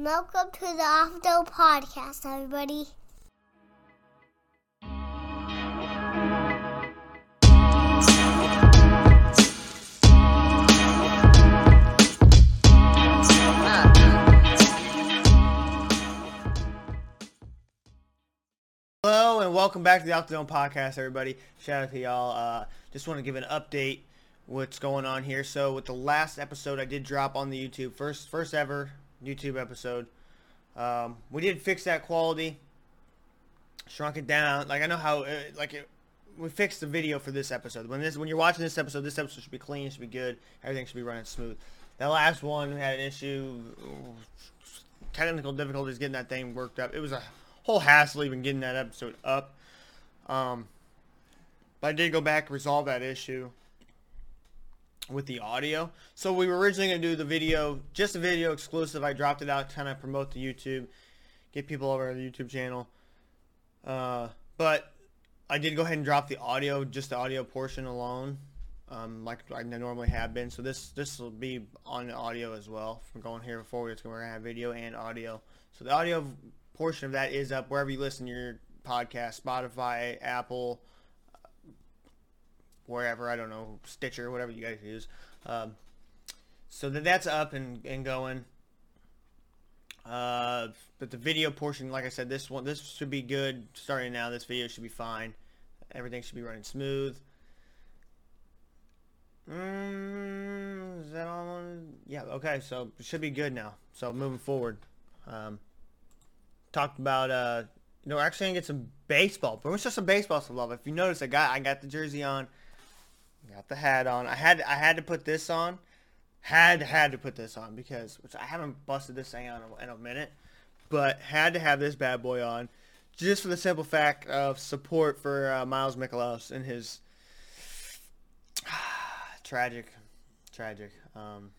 Welcome to the Opto Podcast, everybody. Hello and welcome back to the Off the Dome podcast, everybody. Shout out to y'all. Uh, just want to give an update what's going on here. So with the last episode I did drop on the YouTube, first first ever YouTube episode. Um, we did fix that quality, shrunk it down. Like I know how uh, like it, we fixed the video for this episode. When this when you're watching this episode, this episode should be clean, should be good. Everything should be running smooth. That last one had an issue, technical difficulties getting that thing worked up. It was a whole hassle even getting that episode up. Um, but I did go back resolve that issue with the audio. So we were originally going to do the video, just a video exclusive. I dropped it out kind of promote the YouTube, get people over to the YouTube channel. Uh, but I did go ahead and drop the audio, just the audio portion alone, um, like I normally have been. So this this will be on the audio as well. From going here before, it's going to have video and audio. So the audio portion of that is up wherever you listen to your podcast, Spotify, Apple, wherever I don't know, Stitcher, whatever you guys use. Um, so that that's up and, and going. Uh, but the video portion, like I said, this one this should be good starting now. This video should be fine. Everything should be running smooth. Mm, is that all? Yeah. Okay. So it should be good now. So moving forward, um, talked about uh, you know, we're actually gonna get some baseball. But it's just some baseball some love. If you notice, I got I got the jersey on, got the hat on. I had I had to put this on. Had had to put this on because which I haven't busted this thing on in a minute, but had to have this bad boy on, just for the simple fact of support for uh, Miles Mikolas and his tragic, tragic um,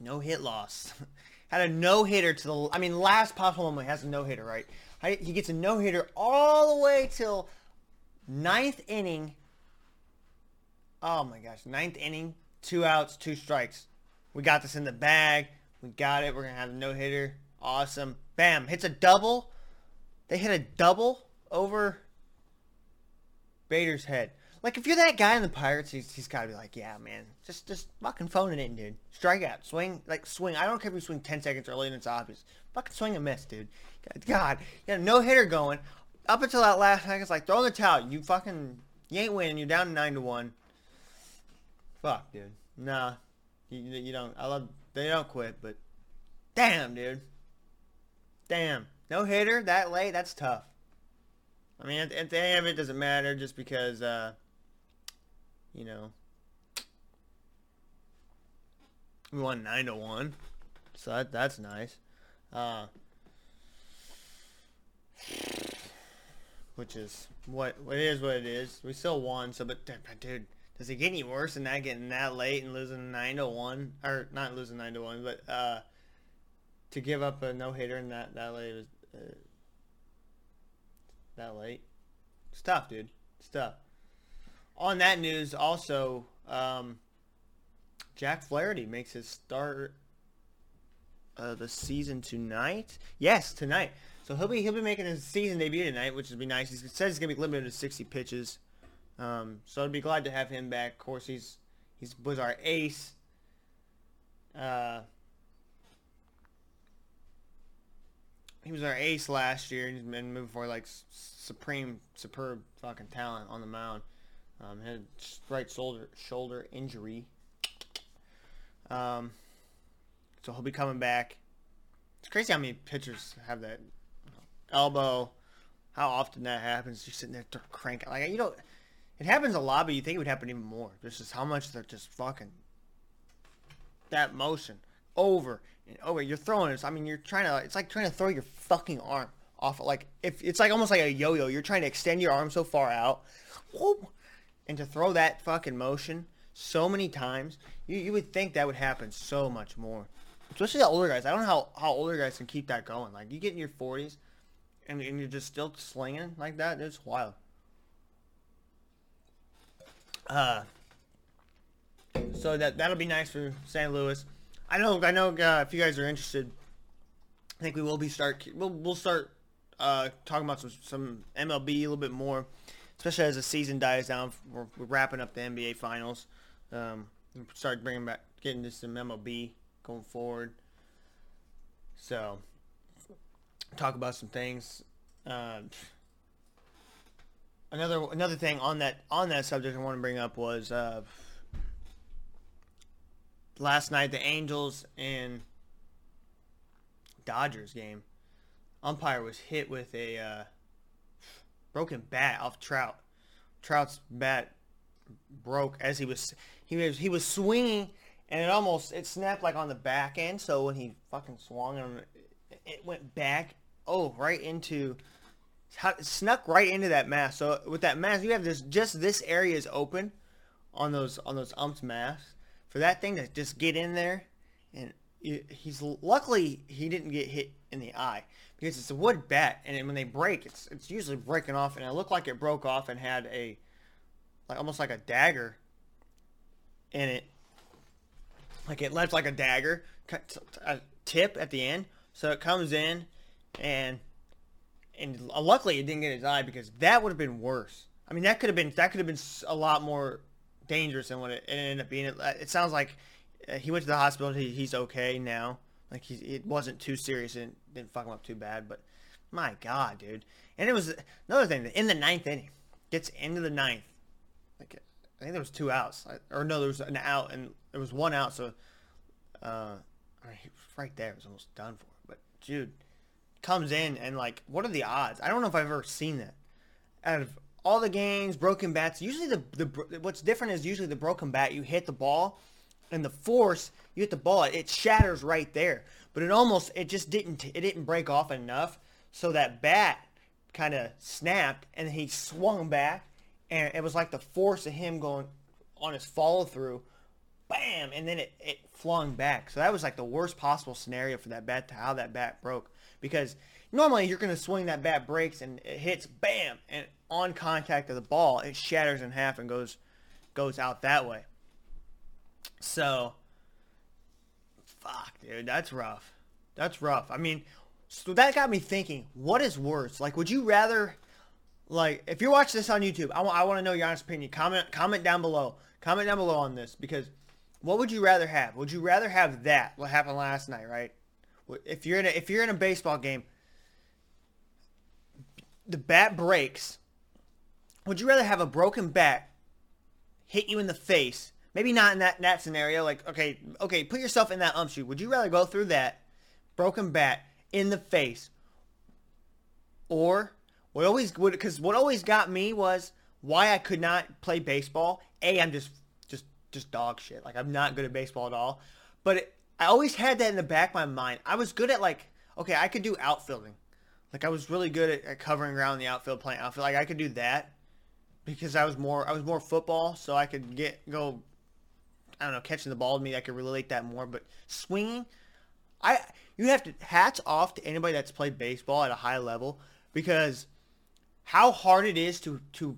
no hit loss. Had a no hitter to the. I mean, last possible moment has a no hitter, right? He gets a no hitter all the way till ninth inning. Oh my gosh, ninth inning, two outs, two strikes. We got this in the bag. We got it. We're gonna have a no hitter. Awesome. Bam! Hits a double. They hit a double over Bader's head. Like if you're that guy in the Pirates, he's, he's got to be like, yeah, man, just just fucking phoning it in, dude. Strike out, swing, like swing. I don't care if you swing ten seconds early and it's obvious. Fucking swing and miss, dude. God, you got a no hitter going up until that last second. It's like throw in the towel. You fucking you ain't winning. You're down nine to one. Fuck, dude. Nah, you, you don't. I love they don't quit, but damn, dude. Damn, no hitter that late. That's tough. I mean, at, the end of it, doesn't matter just because. uh you know, we won nine to one, so that that's nice. Uh, which is what it is what it is. We still won, so but dude, does it get any worse than that getting that late and losing nine to one or not losing nine to one, but uh, to give up a no hitter in that that late was uh, that late. It's tough, dude. It's tough on that news, also, um, Jack Flaherty makes his start of the season tonight. Yes, tonight. So he'll be he'll be making his season debut tonight, which would be nice. He says he's gonna be limited to 60 pitches. Um, so I'd be glad to have him back. Of course, he's he's was our ace. Uh, he was our ace last year, and he's been moving for like supreme, superb fucking talent on the mound. Um, had right shoulder shoulder injury. Um, so he'll be coming back. It's crazy how many pitchers have that elbow. How often that happens? You're sitting there cranking like you know, it happens a lot, but you think it would happen even more. This is how much they're just fucking that motion over and over. You're throwing it. I mean, you're trying to. It's like trying to throw your fucking arm off. Like if it's like almost like a yo-yo. You're trying to extend your arm so far out. Whoop, and to throw that fucking motion so many times, you, you would think that would happen so much more. Especially the older guys. I don't know how, how older guys can keep that going. Like, you get in your 40s and, and you're just still slinging like that. It's wild. Uh, so that, that'll be nice for St. Louis. I know, I know uh, if you guys are interested, I think we will be start we'll we'll start uh, talking about some some MLB a little bit more, especially as the season dies down. We're, we're wrapping up the NBA finals. Um, start bringing back getting to some MLB going forward. So talk about some things. Uh, another another thing on that on that subject I want to bring up was uh, last night the Angels and Dodgers game. Umpire was hit with a uh, broken bat off Trout. Trout's bat broke as he was he was he was swinging and it almost it snapped like on the back end. So when he fucking swung and it went back, oh, right into snuck right into that mask. So with that mask, you have this just this area is open on those on those umps masks for that thing to just get in there and he's luckily he didn't get hit in the eye because it's a wood bat and when they break it's it's usually breaking off and it looked like it broke off and had a like almost like a dagger in it. Like it left like a dagger a tip at the end. So it comes in and and luckily it didn't get his eye because that would have been worse i mean that could have been that could have been a lot more dangerous than what it, ended up being it, it sounds like uh, he went to the hospital. He, he's okay now. Like he, it wasn't too serious and didn't fuck him up too bad. But my God, dude. And it was another thing. In the ninth inning, gets into the ninth. Like I think there was two outs, or no, there was an out and there was one out. So, uh, right there, it was almost done for. But dude, comes in and like, what are the odds? I don't know if I've ever seen that. Out of all the games, broken bats. Usually the the what's different is usually the broken bat. You hit the ball and the force you hit the ball it shatters right there but it almost it just didn't it didn't break off enough so that bat kind of snapped and he swung back and it was like the force of him going on his follow through bam and then it, it flung back so that was like the worst possible scenario for that bat to how that bat broke because normally you're going to swing that bat breaks and it hits bam and on contact of the ball it shatters in half and goes goes out that way so, fuck, dude, that's rough. That's rough. I mean, so that got me thinking, what is worse? Like, would you rather, like, if you're watching this on YouTube, I want, I want to know your honest opinion. Comment, comment down below. Comment down below on this because what would you rather have? Would you rather have that? What happened last night, right? If you're in a, if you're in a baseball game, the bat breaks. Would you rather have a broken bat hit you in the face maybe not in that that scenario. Like, okay, okay, put yourself in that ump. Would you rather go through that broken bat in the face, or what always would? Because what always got me was why I could not play baseball. A, I'm just just just dog shit. Like I'm not good at baseball at all. But it, I always had that in the back of my mind. I was good at like, okay, I could do outfielding. Like I was really good at, at covering ground in the outfield, playing outfield. Like I could do that because I was more I was more football, so I could get go I don't know, catching the ball to me, I could relate that more. But swinging, I you have to hats off to anybody that's played baseball at a high level because how hard it is to to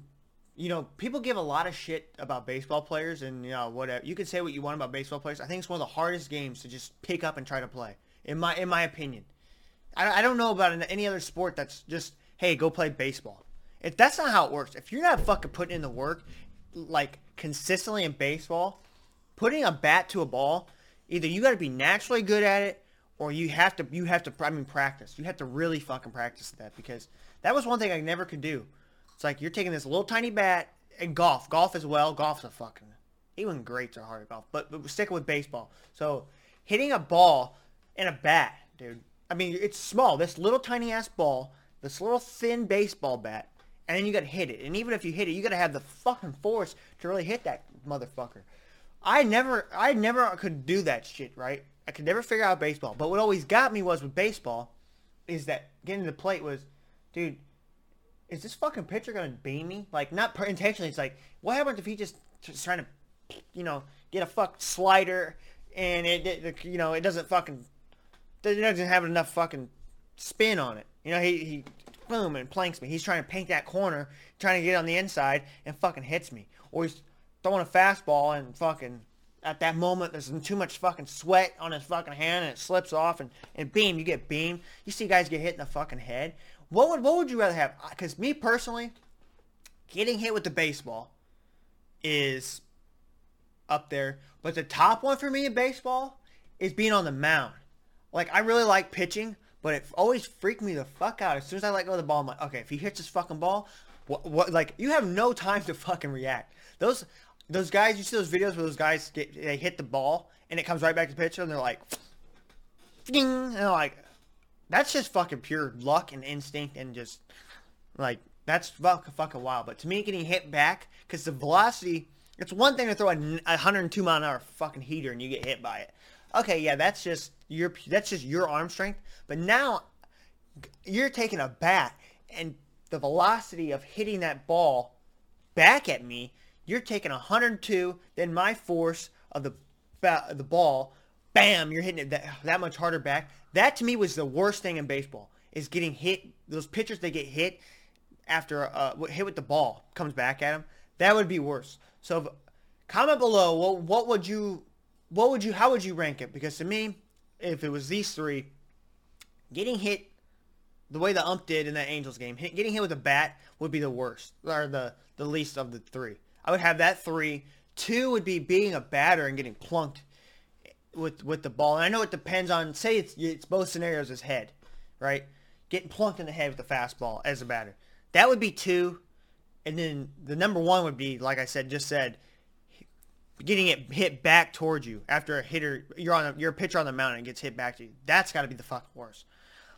you know people give a lot of shit about baseball players and you know whatever you can say what you want about baseball players. I think it's one of the hardest games to just pick up and try to play in my in my opinion. I, I don't know about any other sport that's just hey go play baseball. If that's not how it works, if you're not fucking putting in the work like consistently in baseball, putting a bat to a ball, either you got to be naturally good at it or you have to you have to I mean practice. You have to really fucking practice that because that was one thing I never could do. It's like you're taking this little tiny bat and golf, golf as well. Golf's a fucking even greats are hard at golf, but, but sticking with baseball. So hitting a ball in a bat, dude. I mean, it's small. This little tiny ass ball, this little thin baseball bat, and then you got to hit it. And even if you hit it, you got to have the fucking force to really hit that motherfucker. I never, I never could do that shit, right? I could never figure out baseball. But what always got me was with baseball, is that getting to the plate was, dude, is this fucking pitcher gonna beam me? Like not intentionally. It's like, what happens if he just, just trying to, you know, get a fuck slider and it, it, you know, it doesn't fucking, it doesn't have enough fucking spin on it. You know, he he, boom and planks me. He's trying to paint that corner, trying to get on the inside and fucking hits me, or he's throwing a fastball and fucking at that moment there's too much fucking sweat on his fucking hand and it slips off and, and beam, you get beam. You see guys get hit in the fucking head. What would what would you rather have? Because me personally, getting hit with the baseball is up there. But the top one for me in baseball is being on the mound. Like I really like pitching, but it always freaked me the fuck out. As soon as I let go of the ball, I'm like, okay, if he hits this fucking ball, what, what like you have no time to fucking react. Those those guys, you see those videos where those guys get they hit the ball and it comes right back to the pitcher and they're like, ding, and they're like, that's just fucking pure luck and instinct and just like that's fucking fucking wild. But to me, getting hit back because the velocity, it's one thing to throw a 102 mile an hour fucking heater and you get hit by it. Okay, yeah, that's just your that's just your arm strength. But now you're taking a bat and the velocity of hitting that ball back at me, you're taking 102, then my force of the the ball, bam, you're hitting it that, that much harder back. That to me was the worst thing in baseball is getting hit. Those pitchers they get hit after uh, hit with the ball comes back at them. That would be worse. So comment below what what would you what would you how would you rank it? Because to me, if it was these three, getting hit the way the ump did in that Angels game, hit, getting hit with a bat would be the worst or the the least of the three. I would have that three. Two would be being a batter and getting plunked with with the ball. And I know it depends on say it's it's both scenarios as head, right? Getting plunked in the head with the fastball as a batter. That would be two. And then the number one would be, like I said, just said, getting it hit back towards you after a hitter, you're on a, you're a pitcher on the mound and gets hit back to you. That's got to be the fucking worst.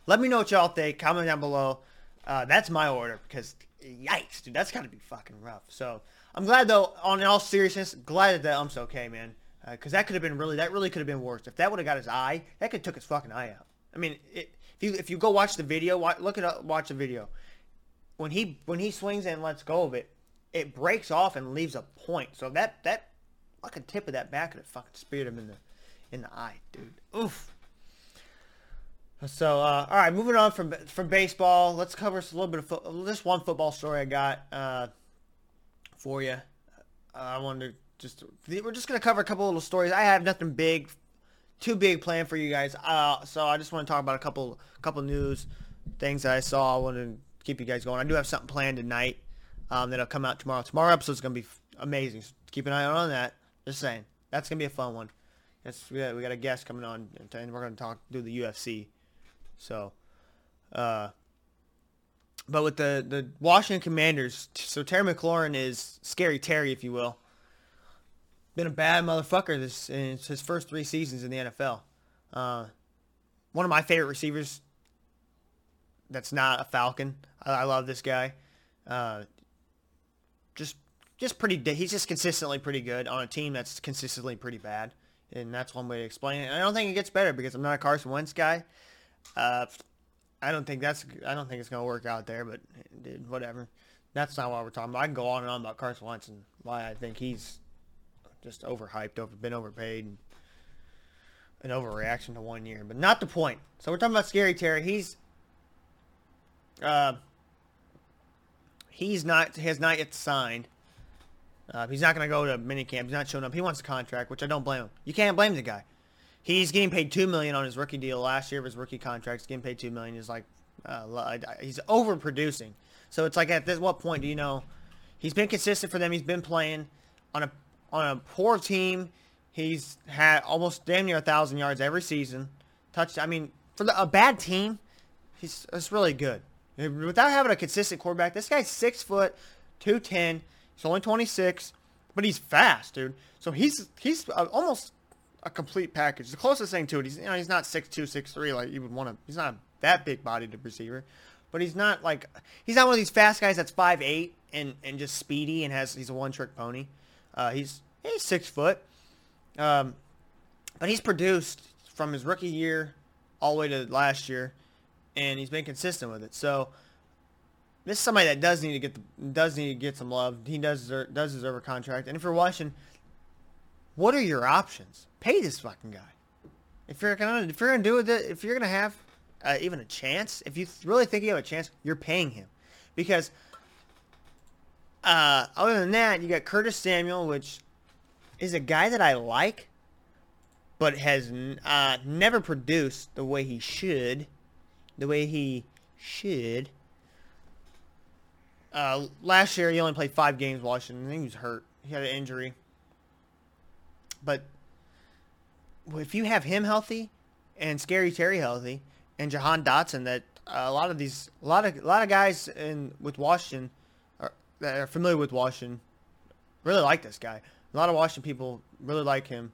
Let me know what y'all think. Comment down below. Uh, that's my order because yikes, dude, that's got to be fucking rough. So I'm glad though. On all seriousness, glad that that ump's okay, man. Because uh, that could have been really, that really could have been worse. If that would have got his eye, that could took his fucking eye out. I mean, it, if you if you go watch the video, watch, look up, watch the video when he when he swings and lets go of it, it breaks off and leaves a point. So that that fucking tip of that back could have fucking speared him in the in the eye, dude. Oof. So uh, all right, moving on from from baseball, let's cover a little bit of fo- this one football story I got uh, for you. Uh, I wanted to just we're just gonna cover a couple little stories. I have nothing big, too big planned for you guys. Uh, so I just want to talk about a couple couple news things that I saw. I wanted to keep you guys going. I do have something planned tonight um, that'll come out tomorrow. Tomorrow episode's gonna be amazing. So keep an eye on that. Just saying, that's gonna be a fun one. That's we got, we got a guest coming on, and we're gonna talk do the UFC. So, uh, but with the the Washington Commanders, so Terry McLaurin is scary Terry, if you will. Been a bad motherfucker this in his first three seasons in the NFL. Uh, one of my favorite receivers that's not a Falcon. I, I love this guy. Uh, just just pretty. He's just consistently pretty good on a team that's consistently pretty bad, and that's one way to explain it. And I don't think it gets better because I'm not a Carson Wentz guy. Uh, I don't think that's. I don't think it's gonna work out there, but dude, whatever. That's not what we're talking about. I can go on and on about Carson Wentz and why I think he's just overhyped, over been overpaid, and an overreaction to one year, but not the point. So we're talking about Scary Terry. He's uh, he's not has not yet signed. Uh, he's not going to go to minicamp. He's not showing up. He wants a contract, which I don't blame him. You can't blame the guy. He's getting paid two million on his rookie deal last year of his rookie contract. He's getting paid two million. He's like, uh, he's overproducing. So it's like at this what point do you know? He's been consistent for them. He's been playing on a on a poor team. He's had almost damn near a thousand yards every season. Touch. I mean, for the, a bad team, he's it's really good. Without having a consistent quarterback, this guy's six foot, two ten. He's only twenty six, but he's fast, dude. So he's he's almost a complete package. The closest thing to it, he's you know he's not six two, six three like you would want to. He's not that big bodied receiver, but he's not like he's not one of these fast guys that's five eight and and just speedy and has he's a one trick pony. Uh, he's he's six foot, um, but he's produced from his rookie year all the way to last year and he's been consistent with it. So this is somebody that does need to get the, does need to get some love. He does deserve, does deserve a contract. And if you're watching, what are your options? Pay this fucking guy. If you're gonna if you're gonna do it, if you're gonna have uh, even a chance, if you really think you have a chance, you're paying him, because uh, other than that, you got Curtis Samuel, which is a guy that I like, but has uh, never produced the way he should, the way he should. Uh, last year he only played five games. Washington, I think he was hurt. He had an injury. But if you have him healthy, and Scary Terry healthy, and Jahan Dotson, that a lot of these, a lot of a lot of guys in with Washington that are familiar with Washington really like this guy. A lot of Washington people really like him.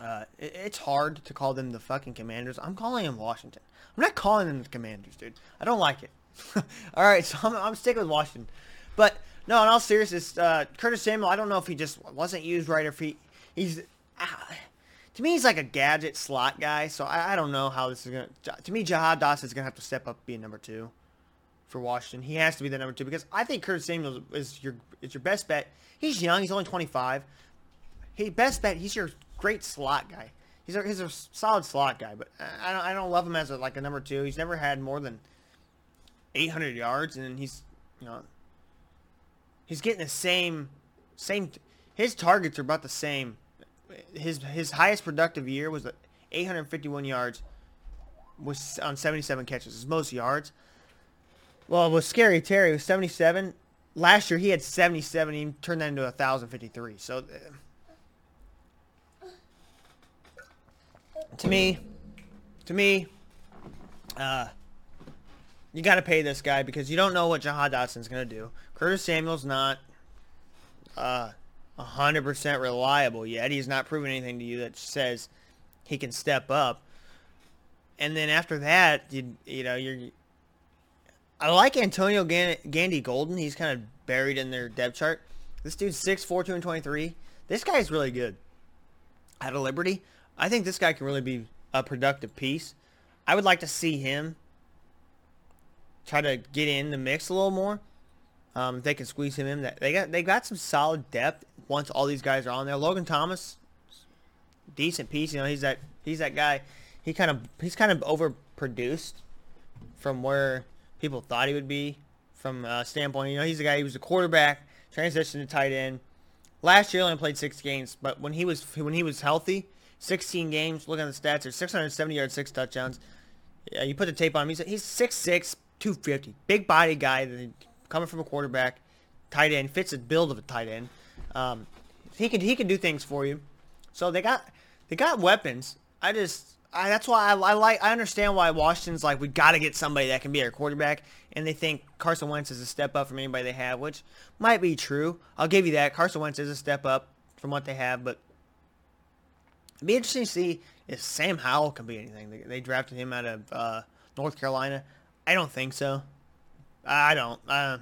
Uh, it, it's hard to call them the fucking Commanders. I'm calling them Washington. I'm not calling them the Commanders, dude. I don't like it. all right, so I'm, I'm sticking with Washington. But no, in all seriousness, uh, Curtis Samuel. I don't know if he just wasn't used right or if he he's. Uh, to me, he's like a gadget slot guy. So I, I don't know how this is gonna. To me, Jahan Dotson is gonna have to step up being number two for Washington. He has to be the number two because I think Curtis Samuel is your is your best bet. He's young. He's only 25. He best bet. He's your great slot guy. He's a, he's a solid slot guy, but I don't I don't love him as a, like a number two. He's never had more than 800 yards, and he's you know he's getting the same same. His targets are about the same his his highest productive year was 851 yards was on 77 catches. His most yards. Well, with Scary Terry, was 77. Last year he had 77. He turned that into 1,053. So uh, to me, to me, uh, you got to pay this guy because you don't know what Jahan Dotson's going to do. Curtis Samuel's not. Uh, 100% reliable yet. He's not proven anything to you that says he can step up. And then after that, you, you know, you're. I like Antonio Gandy Golden. He's kind of buried in their depth chart. This dude's 6'4", 223. This guy's really good. Out of Liberty, I think this guy can really be a productive piece. I would like to see him try to get in the mix a little more. Um, if they can squeeze him in, that they got they got some solid depth once all these guys are on there. Logan Thomas, decent piece. You know, he's that he's that guy. He kind of he's kind of overproduced from where people thought he would be from a standpoint. You know, he's the guy. He was a quarterback, transitioned to tight end. Last year, only played six games, but when he was when he was healthy, 16 games. Look at the stats. There's 670 yards, six touchdowns. Yeah, you put the tape on him. He's he's 6'6", 250, big body guy coming from a quarterback, tight end fits the build of a tight end. Um, he can he could do things for you. So they got they got weapons. I just I, that's why I, I, like I understand why Washington's like we got to get somebody that can be our quarterback, and they think Carson Wentz is a step up from anybody they have, which might be true. I'll give you that. Carson Wentz is a step up from what they have, but it'd be interesting to see if Sam Howell can be anything. They, they drafted him out of uh, North Carolina. I don't think so. I don't. Uh,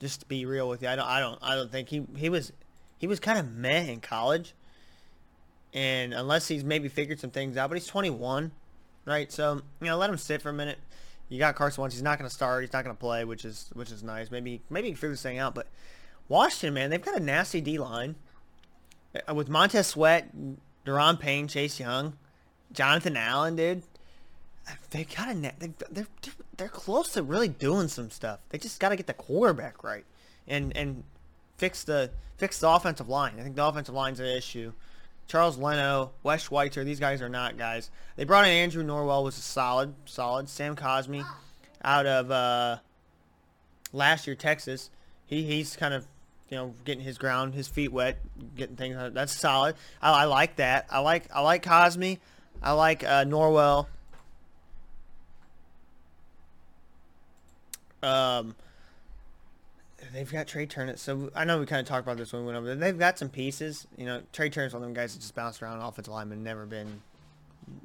just to be real with you, I don't, I don't, I don't think he he was he was kind of meh in college, and unless he's maybe figured some things out, but he's 21, right? So you know, let him sit for a minute. You got Carson Wentz. He's not going to start. He's not going to play, which is which is nice. Maybe maybe he can figure this thing out. But Washington, man, they've got a nasty D line uh, with Montez Sweat, Daron Payne, Chase Young, Jonathan Allen, dude they got a net. They, they're they're close to really doing some stuff. They just got to get the quarterback right and and fix the fix the offensive line. I think the offensive line's an issue. Charles Leno, Wes Schweitzer, these guys are not guys. They brought in Andrew Norwell, was a solid, solid. Sam Cosmi, out of uh, last year Texas, he he's kind of you know getting his ground, his feet wet, getting things. That's solid. I, I like that. I like I like Cosmi. I like uh, Norwell. Um, they've got Trai Turner. So I know we kind of talked about this when we went over there. They've got some pieces. You know, Trai Turner's one of them guys that just bounced around offensive lineman, never been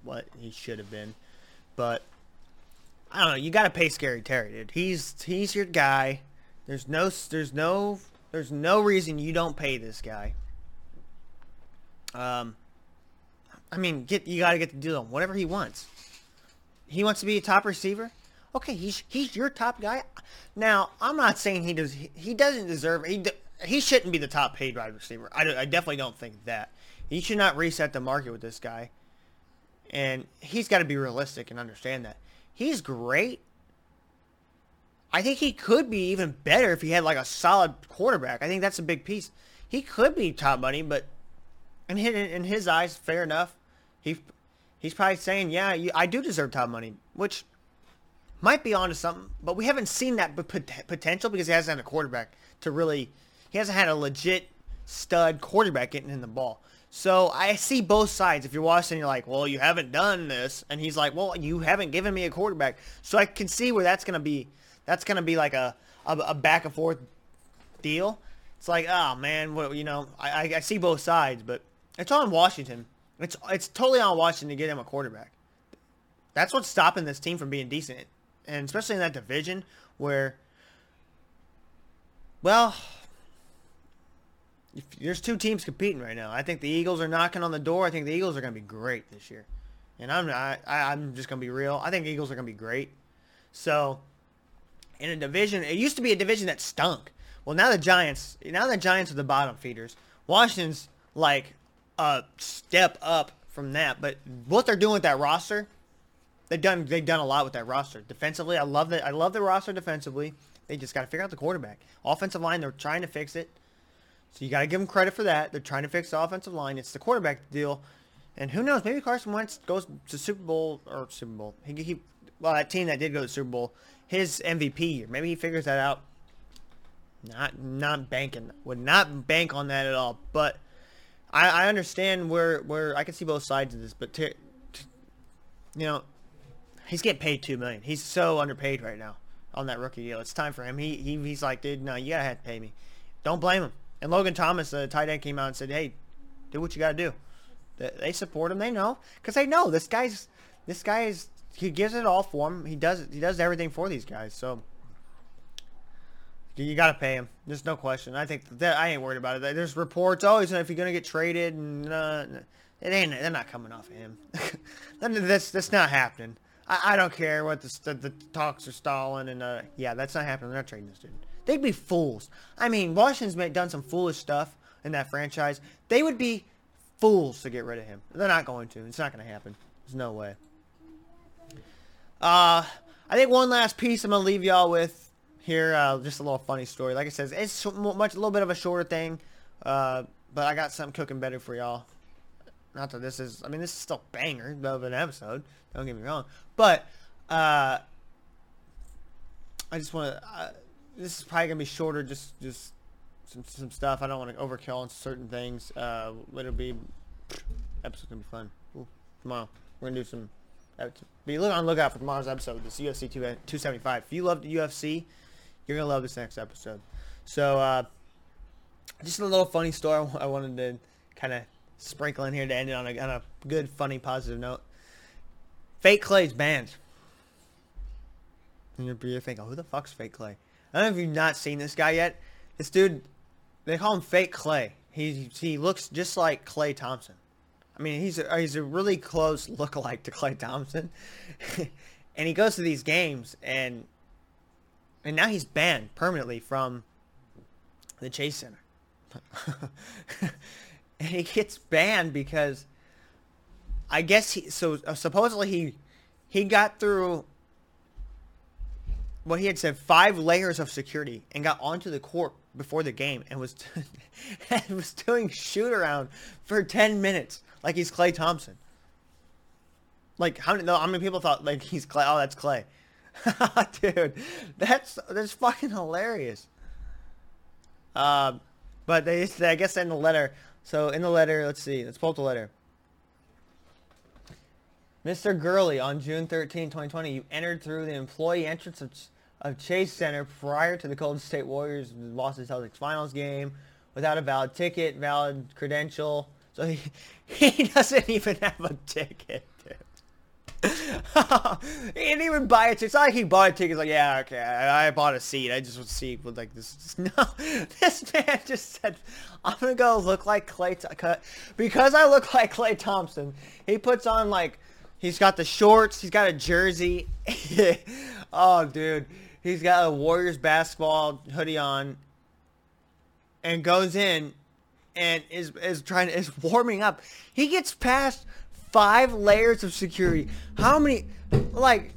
what he should have been. But I don't know. You got to pay Scary Terry, dude. He's he's your guy. There's no there's no there's no reason you don't pay this guy. Um, I mean, get you got to get the deal on whatever he wants. He wants to be a top receiver. Okay, he's he's your top guy. Now, I'm not saying he does. He doesn't deserve. He he shouldn't be the top paid wide receiver. I, I definitely don't think that. He should not reset the market with this guy. And he's got to be realistic and understand that. He's great. I think he could be even better if he had like a solid quarterback. I think that's a big piece. he could be top money, but in his, in his eyes, fair enough. He he's probably saying, yeah, you, I do deserve top money, which might be onto something. But we haven't seen that potential because he hasn't had a quarterback to really. He hasn't had a legit stud quarterback getting in the ball. So I see both sides. If you're watching, you're like, well, you haven't done this, and he's like, well, you haven't given me a quarterback. So I can see where that's gonna be. That's gonna be like a a, a back and forth deal. It's like, oh man, what you know, I, I see both sides, but it's on Washington. It's it's totally on Washington to get him a quarterback. That's what's stopping this team from being decent, and especially in that division where, well, there's two teams competing right now. I think the Eagles are knocking on the door. I think the Eagles are going to be great this year, and I'm not. I, I'm just going to be real. I think Eagles are going to be great. So, in a division, it used to be a division that stunk. Well, now the Giants, now the Giants are the bottom feeders. Washington's like a step up from that, but what they're doing with that roster, they've done they've done a lot with that roster defensively. I love that. I love the roster defensively. They just got to figure out the quarterback. Offensive line, they're trying to fix it. So you got to give them credit for that. They're trying to fix the offensive line. It's the quarterback deal. And who knows? Maybe Carson Wentz goes to Super Bowl or Super Bowl. He, he well, that team that did go to Super Bowl, his MVP year. Maybe he figures that out. Not not banking. Would not bank on that at all. But I, I understand where where I can see both sides of this. But to, to, you know, he's getting paid two million. He's so underpaid right now on that rookie deal. It's time for him. He, he he's like, dude, no, you gotta have to pay me. Don't blame him. And Logan Thomas, the tight end, came out and said, hey, do what you gotta do. They support him. They know because they know this guy's this guy is he gives it all for him. He does he does everything for these guys. So you got to pay him. There's no question. I think that I ain't worried about it. There's reports always if you're gonna get traded, and uh, it ain't. They're not coming off of him. that's that's not happening. I, I don't care what the, the, the talks are stalling, and uh, yeah, that's not happening. They're not trading this dude. They'd be fools. I mean, Washington's done some foolish stuff in that franchise. They would be fools to get rid of him. They're not going to. It's not going to happen. There's no way. Uh, I think one last piece I'm gonna leave y'all with here. Uh, just a little funny story. Like I said, it's much a little bit of a shorter thing, uh, but I got something cooking better for y'all. Not that this is. I mean, this is still banger of an episode. Don't get me wrong, but uh, I just want to. Uh, this is probably gonna be shorter. Just just some some stuff. I don't want to overkill on certain things. Uh, it'll be episode gonna be fun. Ooh, tomorrow we're gonna do some. Be look on lookout for tomorrow's episode. This UFC 275. If you love the UFC, you're gonna love this next episode. So, uh, just a little funny story I wanted to kind of sprinkle in here to end it on a, on a good, funny, positive note. Fake Klay's banned. And you're thinking, who the fuck's Fake Klay? I don't know if you've not seen this guy yet. This dude, they call him Fake Klay. He he looks just like Klay Thompson. I mean, he's a, he's a really close look-alike to Klay Thompson. and he goes to these games and and now he's banned permanently from the Chase Center. and he gets banned because I guess he so uh, supposedly he he got through what he had said five layers of security and got onto the court before the game and was and was doing shoot around for 10 minutes like he's Klay Thompson. Like how many, no, how many people thought like he's Klay? Oh, that's Klay, Dude, that's that's fucking hilarious. Um, but they, I guess in the letter. So in the letter, let's see. Let's pull up the letter. Mr. Gurley, on June 13, 2020, you entered through the employee entrance of, of Chase Center prior to the Golden State Warriors the Celtics finals game without a valid ticket, valid credential. So he, he doesn't even have a ticket. he didn't even buy a ticket. It's not like he bought a ticket. He's like, yeah, okay, I, I bought a seat. I just want to see what like this. No, this man just said, I'm gonna go look like Klay because I look like Klay Thompson. He puts on like, he's got the shorts. He's got a jersey. oh, dude, he's got a Warriors basketball hoodie on, and goes in, and is is trying to is warming up. He gets past five layers of security. How many, like,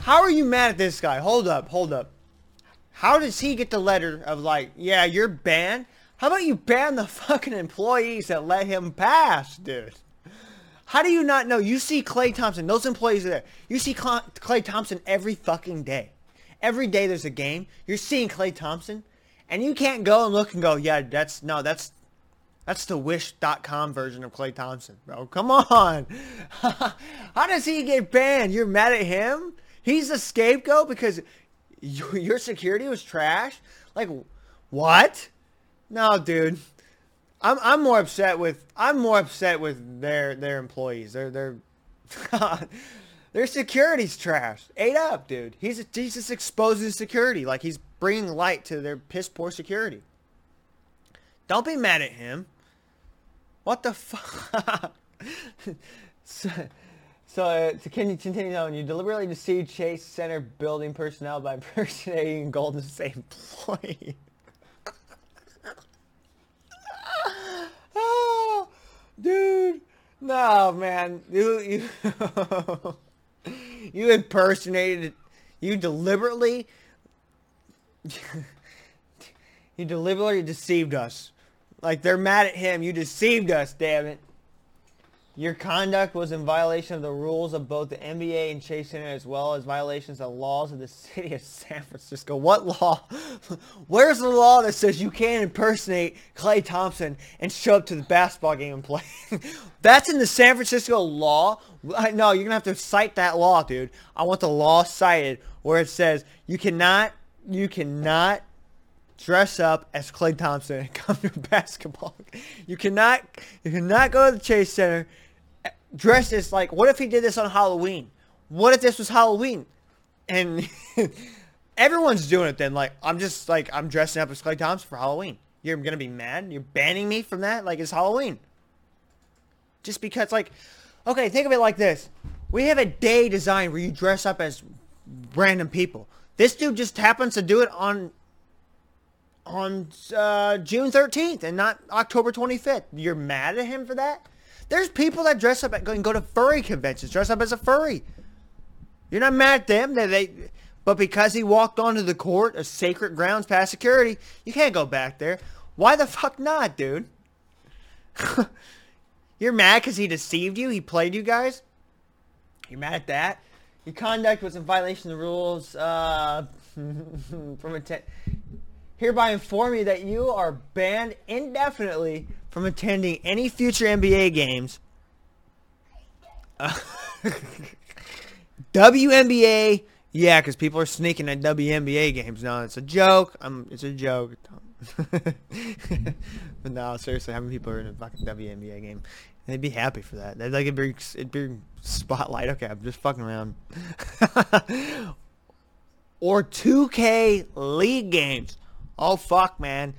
how are you mad at this guy? Hold up, hold up. How does he get the letter of like, yeah, you're banned? How about you ban the fucking employees that let him pass, dude? How do you not know? You see Klay Thompson, those employees are there. You see Klay Thompson every fucking day. Every day there's a game. You're seeing Klay Thompson, and you can't go and look and go, yeah, that's no, that's that's the wish.com version of Klay Thompson, bro. Come on. How does he get banned? You're mad at him? He's the scapegoat because your security was trash? Like, what? No, dude. I'm I'm more upset with I'm more upset with their their employees. Their their their security's trash. Ate up, dude. He's he's just exposing security like he's bringing light to their piss poor security. Don't be mad at him. What the fuck? so, so uh, to continue on, you deliberately deceived Chase Center building personnel by impersonating Golden State employee. dude. No, man. You you you impersonated. You deliberately. you deliberately deceived us. Like they're mad at him. You deceived us. Damn it. Your conduct was in violation of the rules of both the NBA and Chase Center as well as violations of laws of the city of San Francisco. What law? Where's the law that says you can't impersonate Klay Thompson and show up to the basketball game and play? That's in the San Francisco law? No, you're going to have to cite that law, dude. I want the law cited where it says you cannot you cannot dress up as Klay Thompson and come to basketball. You cannot you cannot go to the Chase Center dressed as like, what if he did this on Halloween? What if this was Halloween? And everyone's doing it then. Like, I'm just like, I'm dressing up as Klay Thompson for Halloween. You're going to be mad? You're banning me from that? Like, it's Halloween. Just because, like, okay, think of it like this. We have a day designed where you dress up as random people. This dude just happens to do it on on uh, June 13th and not October 25th. You're mad at him for that? There's people that dress up and go to furry conventions, dress up as a furry. You're not mad at them. They, they, but because he walked onto the court, a sacred grounds past security, you can't go back there. Why the fuck not, dude? You're mad because he deceived you? He played you guys? You're mad at that? Your conduct was in violation of the rules uh, from a hereby inform you that you are banned indefinitely from attending any future NBA games. Uh, WNBA, yeah, because people are sneaking at WNBA games. No, it's a joke. Um, it's a joke. but no, seriously, how many people are in a fucking WNBA game? They'd be happy for that. They'd like it'd be, it'd be spotlight. Okay, I'm just fucking around. or 2K League games. Oh fuck, man.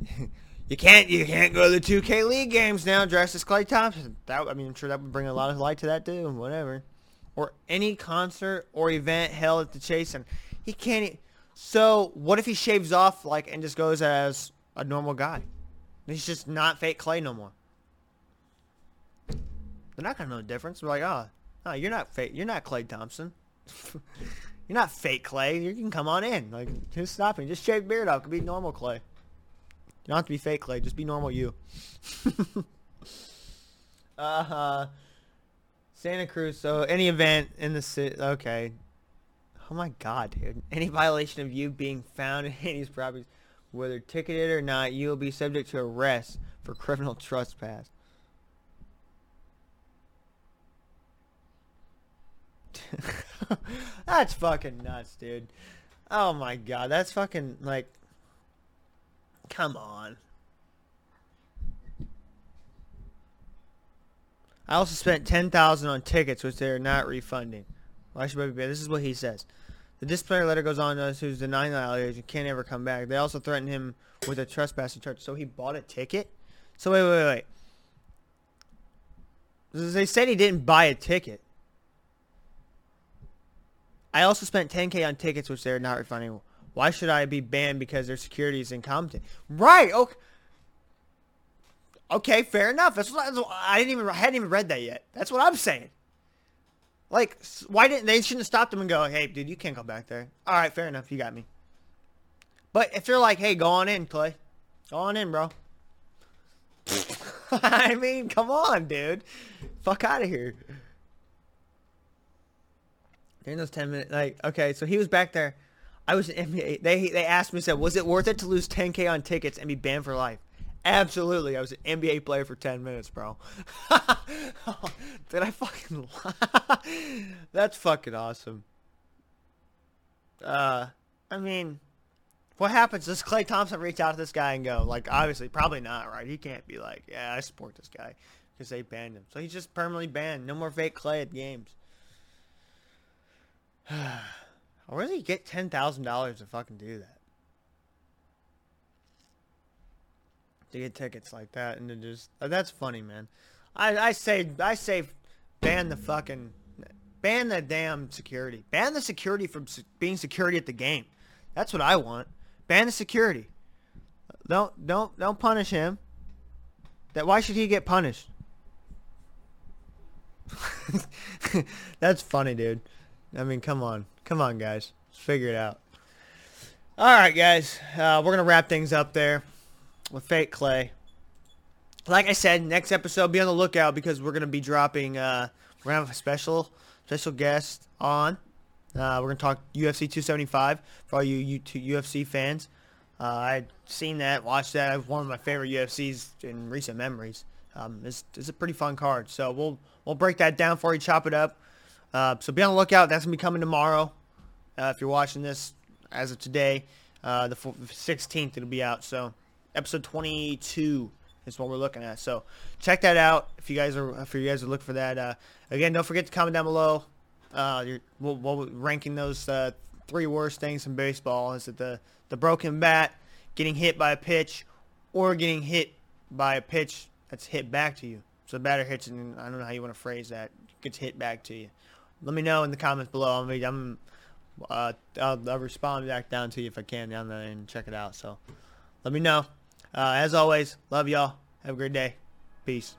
you can't you can't go to the 2K League games now dressed as Klay Thompson. That I mean, I'm sure that would bring a lot of light to that too. Whatever. Or any concert or event held at the Chase and he can't. So what if he shaves off like and just goes as a normal guy? He's just not fake Klay no more. They're not gonna know the difference. We're like, oh, oh, you're not fake. You're not Klay Thompson. You're not fake Klay. You can come on in. Like, just stop me. Just shave beard off. Could be normal Klay. You don't have to be fake Klay. Just be normal you. uh-huh. Santa Cruz. So any event in the city. Okay. Oh my god, dude. Any violation of you being found in any properties, whether ticketed or not, you will be subject to arrest for criminal trespass. that's fucking nuts, dude. Oh my god, that's fucking like come on. I also spent ten thousand on tickets, which they're not refunding. Why should I be? This is what he says. The disciplinary letter goes on to us who's denying the allegation can't ever come back. They also threatened him with a trespassing charge. So he bought a ticket. So wait, wait, wait. They said he didn't buy a ticket. I also spent 10k on tickets, which they're not refunding. Why should I be banned because their security is incompetent? Right. Okay. Okay, fair enough. That's what I, I didn't even I hadn't even read that yet. That's what I'm saying. Like, why didn't they shouldn't have stopped him and go, "Hey, dude, you can't go back there." All right, fair enough. You got me. But if they're like, "Hey, go on in, Klay, Go on in, bro. I mean, come on, dude. Fuck out of here. During those ten minutes, like, okay, so he was back there. I was in NBA. They they asked me, said, was it worth it to lose 10k on tickets and be banned for life? Absolutely. I was an NBA player for 10 minutes, bro. Did I fucking lie? That's fucking awesome. Uh, I mean, what happens? Does Klay Thompson reach out to this guy and go, like, obviously, probably not, right? He can't be like, yeah, I support this guy because they banned him. So he's just permanently banned. No more fake Klay at games. Where does he get $10,000 to fucking do that? to get tickets like that and to just uh, that's funny, man. I I say I say ban the fucking ban the damn security. Ban the security from being security at the game. That's what I want. Ban the security. Don't don't don't punish him. That why should he get punished? That's funny, dude. I mean, come on. Come on, guys. Let's figure it out. All right, guys. Uh, we're going to wrap things up there with Fake Klay. Like I said, next episode, be on the lookout because we're gonna be dropping. Uh, we're gonna have a special special guest on. Uh, we're gonna talk UFC 275 for all you UFC fans. Uh, I've seen that, watched that. I've one of my favorite UFCs in recent memories. Um, it's, it's a pretty fun card. So we'll we'll break that down for you, chop it up. Uh, so be on the lookout. That's gonna be coming tomorrow. Uh, if you're watching this as of today, uh, the 16th, it'll be out. So episode 22 is what we're looking at. So check that out if you guys are if you guys are looking for that. Uh, again, don't forget to comment down below. Uh, you're, ranking those uh, three worst things in baseball. Is it the the broken bat, getting hit by a pitch, or getting hit by a pitch that's hit back to you? So the batter hits, and I don't know how you want to phrase that. Gets hit back to you. Let me know in the comments below. I'm, I'm uh, I'll, I'll respond back down to you if I can down there and check it out. So let me know. Uh, as always, love y'all. Have a great day. Peace.